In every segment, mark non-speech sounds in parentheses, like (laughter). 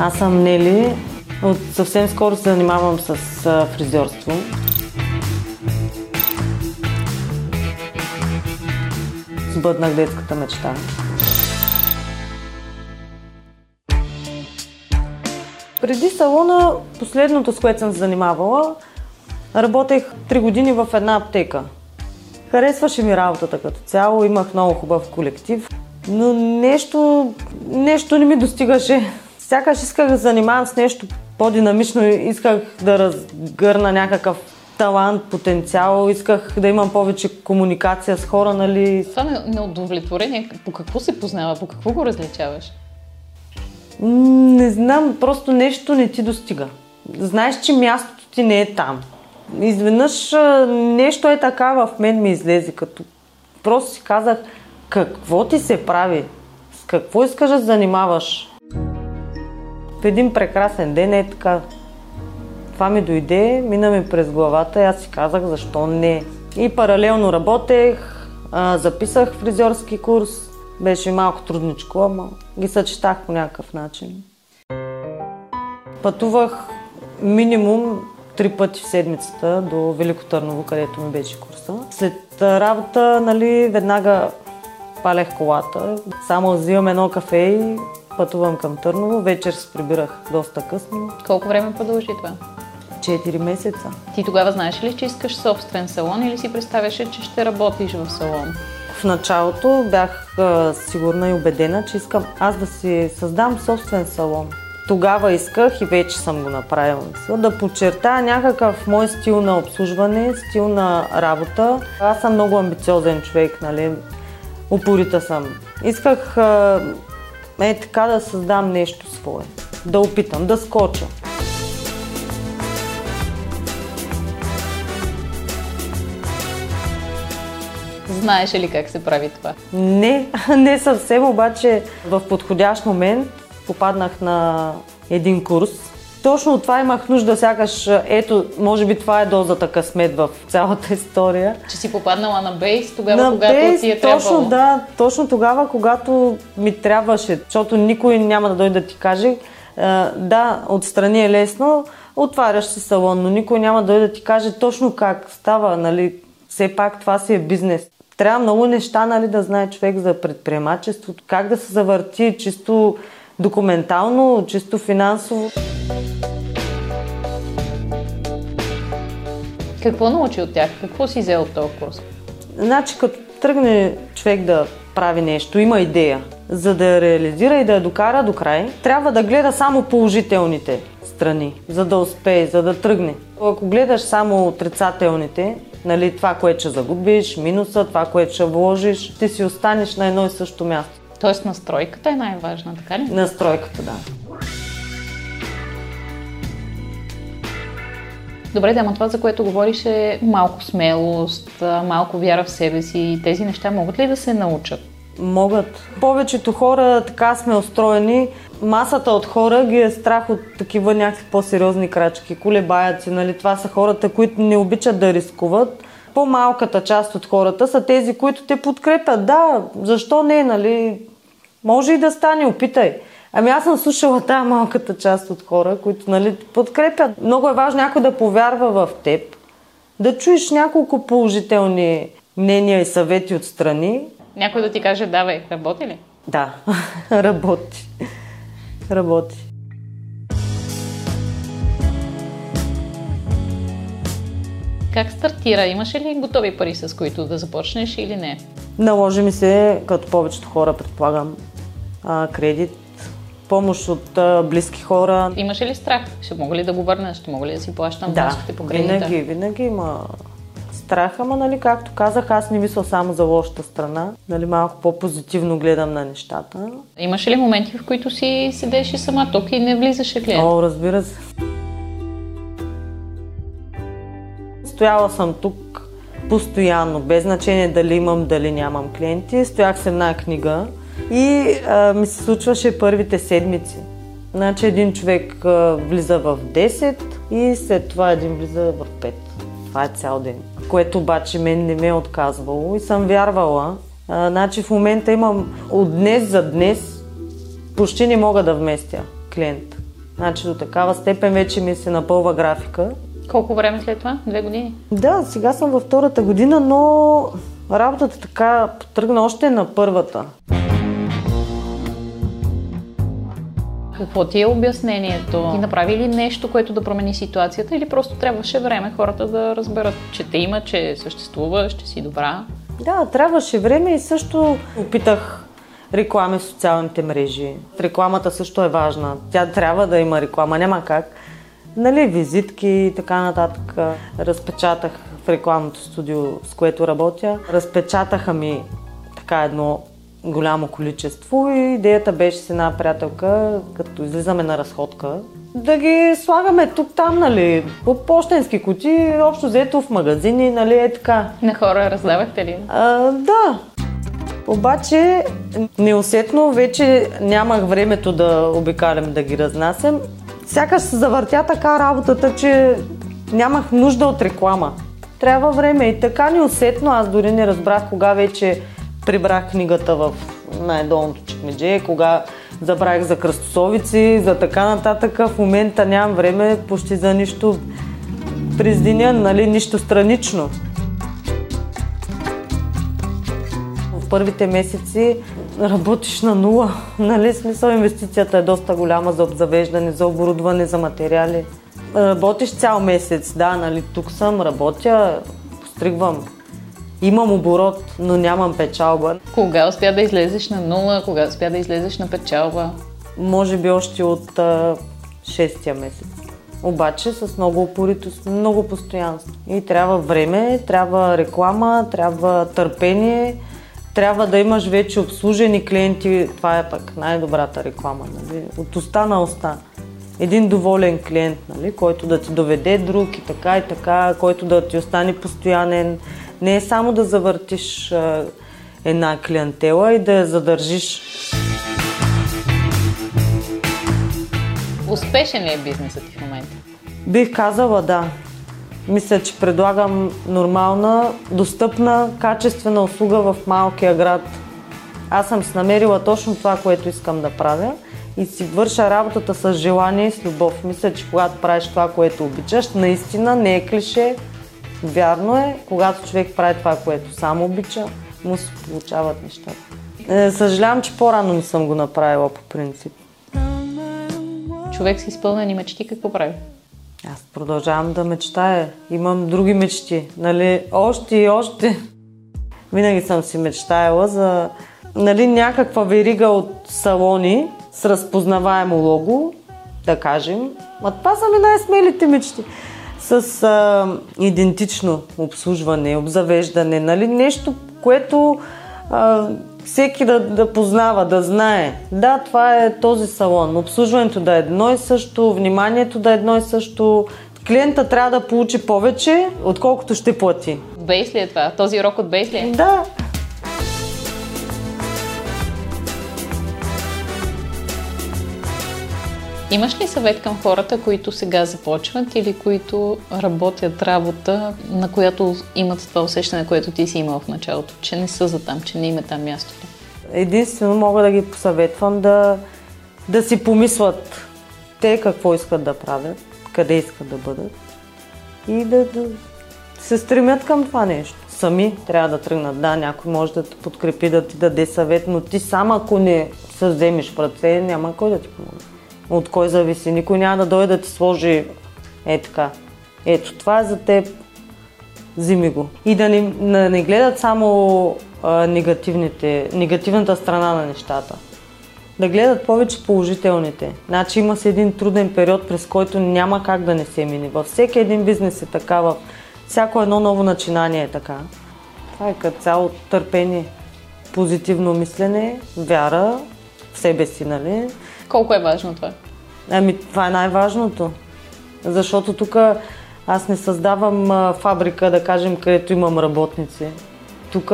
Аз съм Нели. От съвсем скоро се занимавам с фризьорство. Сбъднах детската мечта. Преди салона, последното с което съм занимавала, работех 3 години в една аптека. Харесваше ми работата като цяло, имах много хубав колектив, но нещо, нещо не ми достигаше. Сякаш исках да занимавам с нещо по-динамично, исках да разгърна някакъв талант, потенциал, исках да имам повече комуникация с хора, нали. Това неудовлетворение, по какво се познава, по какво го различаваш? Не знам, просто нещо не ти достига. Знаеш, че мястото ти не е там. Изведнъж нещо е така в мен ми излезе, като просто си казах, какво ти се прави? С какво искаш да занимаваш? В един прекрасен ден е така. Това ми дойде, мина ми през главата и аз си казах, защо не. И паралелно работех, записах фризьорски курс. Беше малко трудничко, ама ги съчетах по някакъв начин. Пътувах минимум три пъти в седмицата до Велико Търново, където ми беше курса. След работа, нали, веднага палех колата, само взимам едно кафе и пътувам към Търново. Вечер се прибирах доста късно. Колко време продължи това? Четири месеца. Ти тогава знаеш ли, че искаш собствен салон или си представяше, че ще работиш в салон? В началото бях а, сигурна и убедена, че искам аз да си създам собствен салон. Тогава исках и вече съм го направила. Да подчертая някакъв мой стил на обслужване, стил на работа. Аз съм много амбициозен човек, нали? Упорита съм. Исках е така да създам нещо свое. Да опитам, да скоча. Знаеш ли как се прави това? Не, (laughs) не съвсем, обаче в подходящ момент попаднах на един курс. Точно от това имах нужда, сякаш, ето, може би това е дозата късмет в цялата история. Че си попаднала на бейс тогава, на когато бейс, ти е точно, трябвало. да, точно тогава, когато ми трябваше, защото никой няма да дойде да ти каже, да, отстрани е лесно, отваряш си салон, но никой няма да дойде да ти каже точно как става, нали, все пак това си е бизнес. Трябва много неща, нали, да знае човек за предприемачеството, как да се завърти чисто документално, чисто финансово. Какво научи от тях? Какво си взел от този курс? Значи, като тръгне човек да прави нещо, има идея, за да я реализира и да я докара до край, трябва да гледа само положителните страни, за да успее, за да тръгне. Ако гледаш само отрицателните, нали, това, което ще загубиш, минуса, това, което ще вложиш, ти си останеш на едно и също място. Тоест настройката е най-важна, така ли? Настройката, да. Добре, да, но това, за което говориш е малко смелост, малко вяра в себе си. Тези неща могат ли да се научат? Могат. Повечето хора така сме устроени. Масата от хора ги е страх от такива някакви по-сериозни крачки. Колебаят си, нали? Това са хората, които не обичат да рискуват. По-малката част от хората са тези, които те подкрепят. Да, защо не, нали? Може и да стане, опитай. Ами аз съм слушала тази малката част от хора, които нали, подкрепят. Много е важно някой да повярва в теб, да чуеш няколко положителни мнения и съвети от страни. Някой да ти каже, давай, работи ли? Да, (laughs) работи. Работи. Как стартира? Имаше ли готови пари, с които да започнеш или не? Наложи ми се, като повечето хора, предполагам, кредит, помощ от близки хора. Имаше ли страх? Ще мога ли да го върна? Ще мога ли да си плащам да, вноските по кредита? винаги, винаги има страх, ама нали, както казах, аз не мисля само за лошата страна. Нали, малко по-позитивно гледам на нещата. Имаше ли моменти, в които си седеше сама тук и не влизаше клиент? О, разбира се. Стояла съм тук постоянно, без значение дали имам, дали нямам клиенти. Стоях с една книга и а, ми се случваше първите седмици. Значи един човек а, влиза в 10 и след това един влиза в 5. Това е цял ден. Което обаче мен не ме е отказвало и съм вярвала. А, значи в момента имам от днес за днес почти не мога да вместя клиент. Значи до такава степен вече ми се напълва графика. Колко време след това? Две години? Да, сега съм във втората година, но работата така тръгна още на първата. Какво ти е обяснението? Ти направи ли нещо, което да промени ситуацията или просто трябваше време хората да разберат, че те има, че съществува, ще си добра? Да, трябваше време и също опитах реклами в социалните мрежи. Рекламата също е важна. Тя трябва да има реклама, няма как. Нали, визитки и така нататък. Разпечатах в рекламното студио, с което работя. Разпечатаха ми така едно голямо количество и идеята беше с една приятелка, като излизаме на разходка, да ги слагаме тук-там, нали, по почтенски кути, общо взето в магазини, нали, е така. На хора раздавахте ли? А, да. Обаче, неусетно вече нямах времето да обикалям да ги разнасям. Сякаш се завъртя така работата, че нямах нужда от реклама. Трябва време и така неусетно, аз дори не разбрах кога вече прибрах книгата в най-долното чекмедже, кога забравих за кръстосовици, за така нататък. В момента нямам време почти за нищо през деня, нали, нищо странично. Първите месеци работиш на нула. (laughs) Нали, смисъл инвестицията е доста голяма за обзавеждане, за оборудване, за материали. Работиш цял месец, да, нали, тук съм, работя, постригвам Имам оборот, но нямам печалба. Кога успя да излезеш на нула? Кога успя да излезеш на печалба? Може би още от а, шестия месец. Обаче с много упоритост, много постоянство. И трябва време, трябва реклама, трябва търпение, трябва да имаш вече обслужени клиенти. Това е пък най-добрата реклама. Нали? От уста на уста. Един доволен клиент, нали? който да ти доведе друг и така и така, който да ти остане постоянен не е само да завъртиш а, една клиентела и да я задържиш. Успешен ли е бизнесът ти в момента? Бих казала да. Мисля, че предлагам нормална, достъпна, качествена услуга в малкия град. Аз съм намерила точно това, което искам да правя и си върша работата с желание и с любов. Мисля, че когато правиш това, което обичаш, наистина не е клише, Вярно е, когато човек прави това, което само обича, му се получават нещата. Е, съжалявам, че по-рано не съм го направила по принцип. Човек с изпълнени мечти какво прави? Аз продължавам да мечтая. Имам други мечти. Нали? Още и още. Винаги съм си мечтаяла за нали, някаква верига от салони с разпознаваемо лого, да кажем. А това са ми най-смелите мечти с а, идентично обслужване, обзавеждане, нали? нещо, което а, всеки да, да познава, да знае. Да, това е този салон. Обслужването да е едно и също, вниманието да е едно и също. Клиента трябва да получи повече, отколкото ще плати. Бейс ли е това? Този урок от Бейс ли е? Да. Имаш ли съвет към хората, които сега започват или които работят работа, на която имат това усещане, което ти си имал в началото, че не са за там, че не има там мястото? Единствено мога да ги посъветвам да, да си помислят те какво искат да правят, къде искат да бъдат и да, да се стремят към това нещо. Сами трябва да тръгнат. Да, някой може да те подкрепи, да ти даде съвет, но ти сам ако не се вземеш в ръце, няма кой да ти помогне от кой зависи. Никой няма да дойде да ти сложи е така. Ето, това е за теб. Взими го. И да не, да не гледат само а, негативните, негативната страна на нещата. Да гледат повече положителните. Значи има си един труден период, през който няма как да не се мине. Във всеки един бизнес е така, във всяко едно ново начинание е така. Това е като цяло търпение, позитивно мислене, вяра в себе си, нали? Колко е важно това? Ами, това е най-важното. Защото тук аз не създавам а, фабрика, да кажем, където имам работници. Тук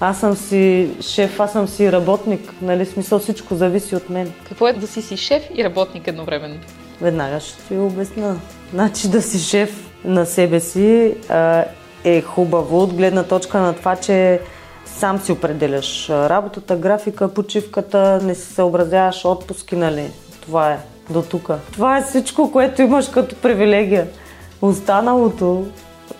аз съм си шеф, аз съм си работник. Нали, смисъл всичко зависи от мен. Какво е да си си шеф и работник едновременно? Веднага ще ти обясна. Значи да си шеф на себе си а, е хубаво от гледна точка на това, че сам си определяш работата, графика, почивката, не си съобразяваш отпуски, нали? Това е. до тук. Това е всичко, което имаш като привилегия. Останалото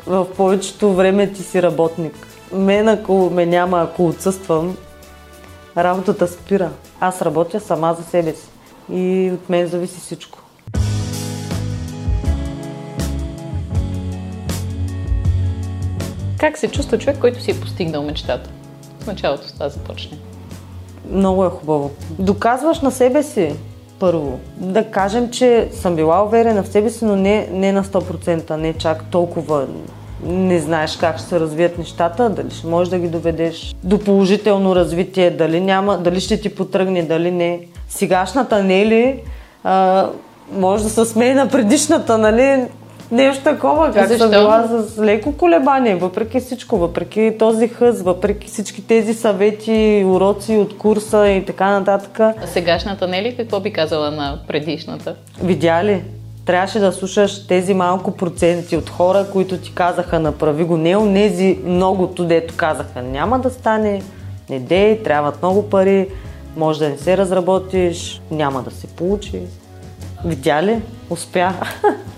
в повечето време ти си работник. Мен ако ме няма, ако отсъствам, работата спира. Аз работя сама за себе си и от мен зависи всичко. Как се чувства човек, който си е постигнал мечтата? В началото с това започне. Много е хубаво. Доказваш на себе си първо. Да кажем, че съм била уверена в себе си, но не, не на 100%, не чак толкова не знаеш как ще се развият нещата, дали ще можеш да ги доведеш до положително развитие, дали, няма, дали ще ти потръгне, дали не. Сегашната Нели а, може да се смее на предишната, нали? Нещо такова, как съм била с леко колебание, въпреки всичко, въпреки този хъз, въпреки всички тези съвети, уроци от курса и така нататък. А сегашната не ли какво би казала на предишната? Видя ли? Трябваше да слушаш тези малко проценти от хора, които ти казаха направи го, не онези многото, дето казаха няма да стане, не дей, трябват много пари, може да не се разработиш, няма да се получи. Видя ли? Успя. (laughs)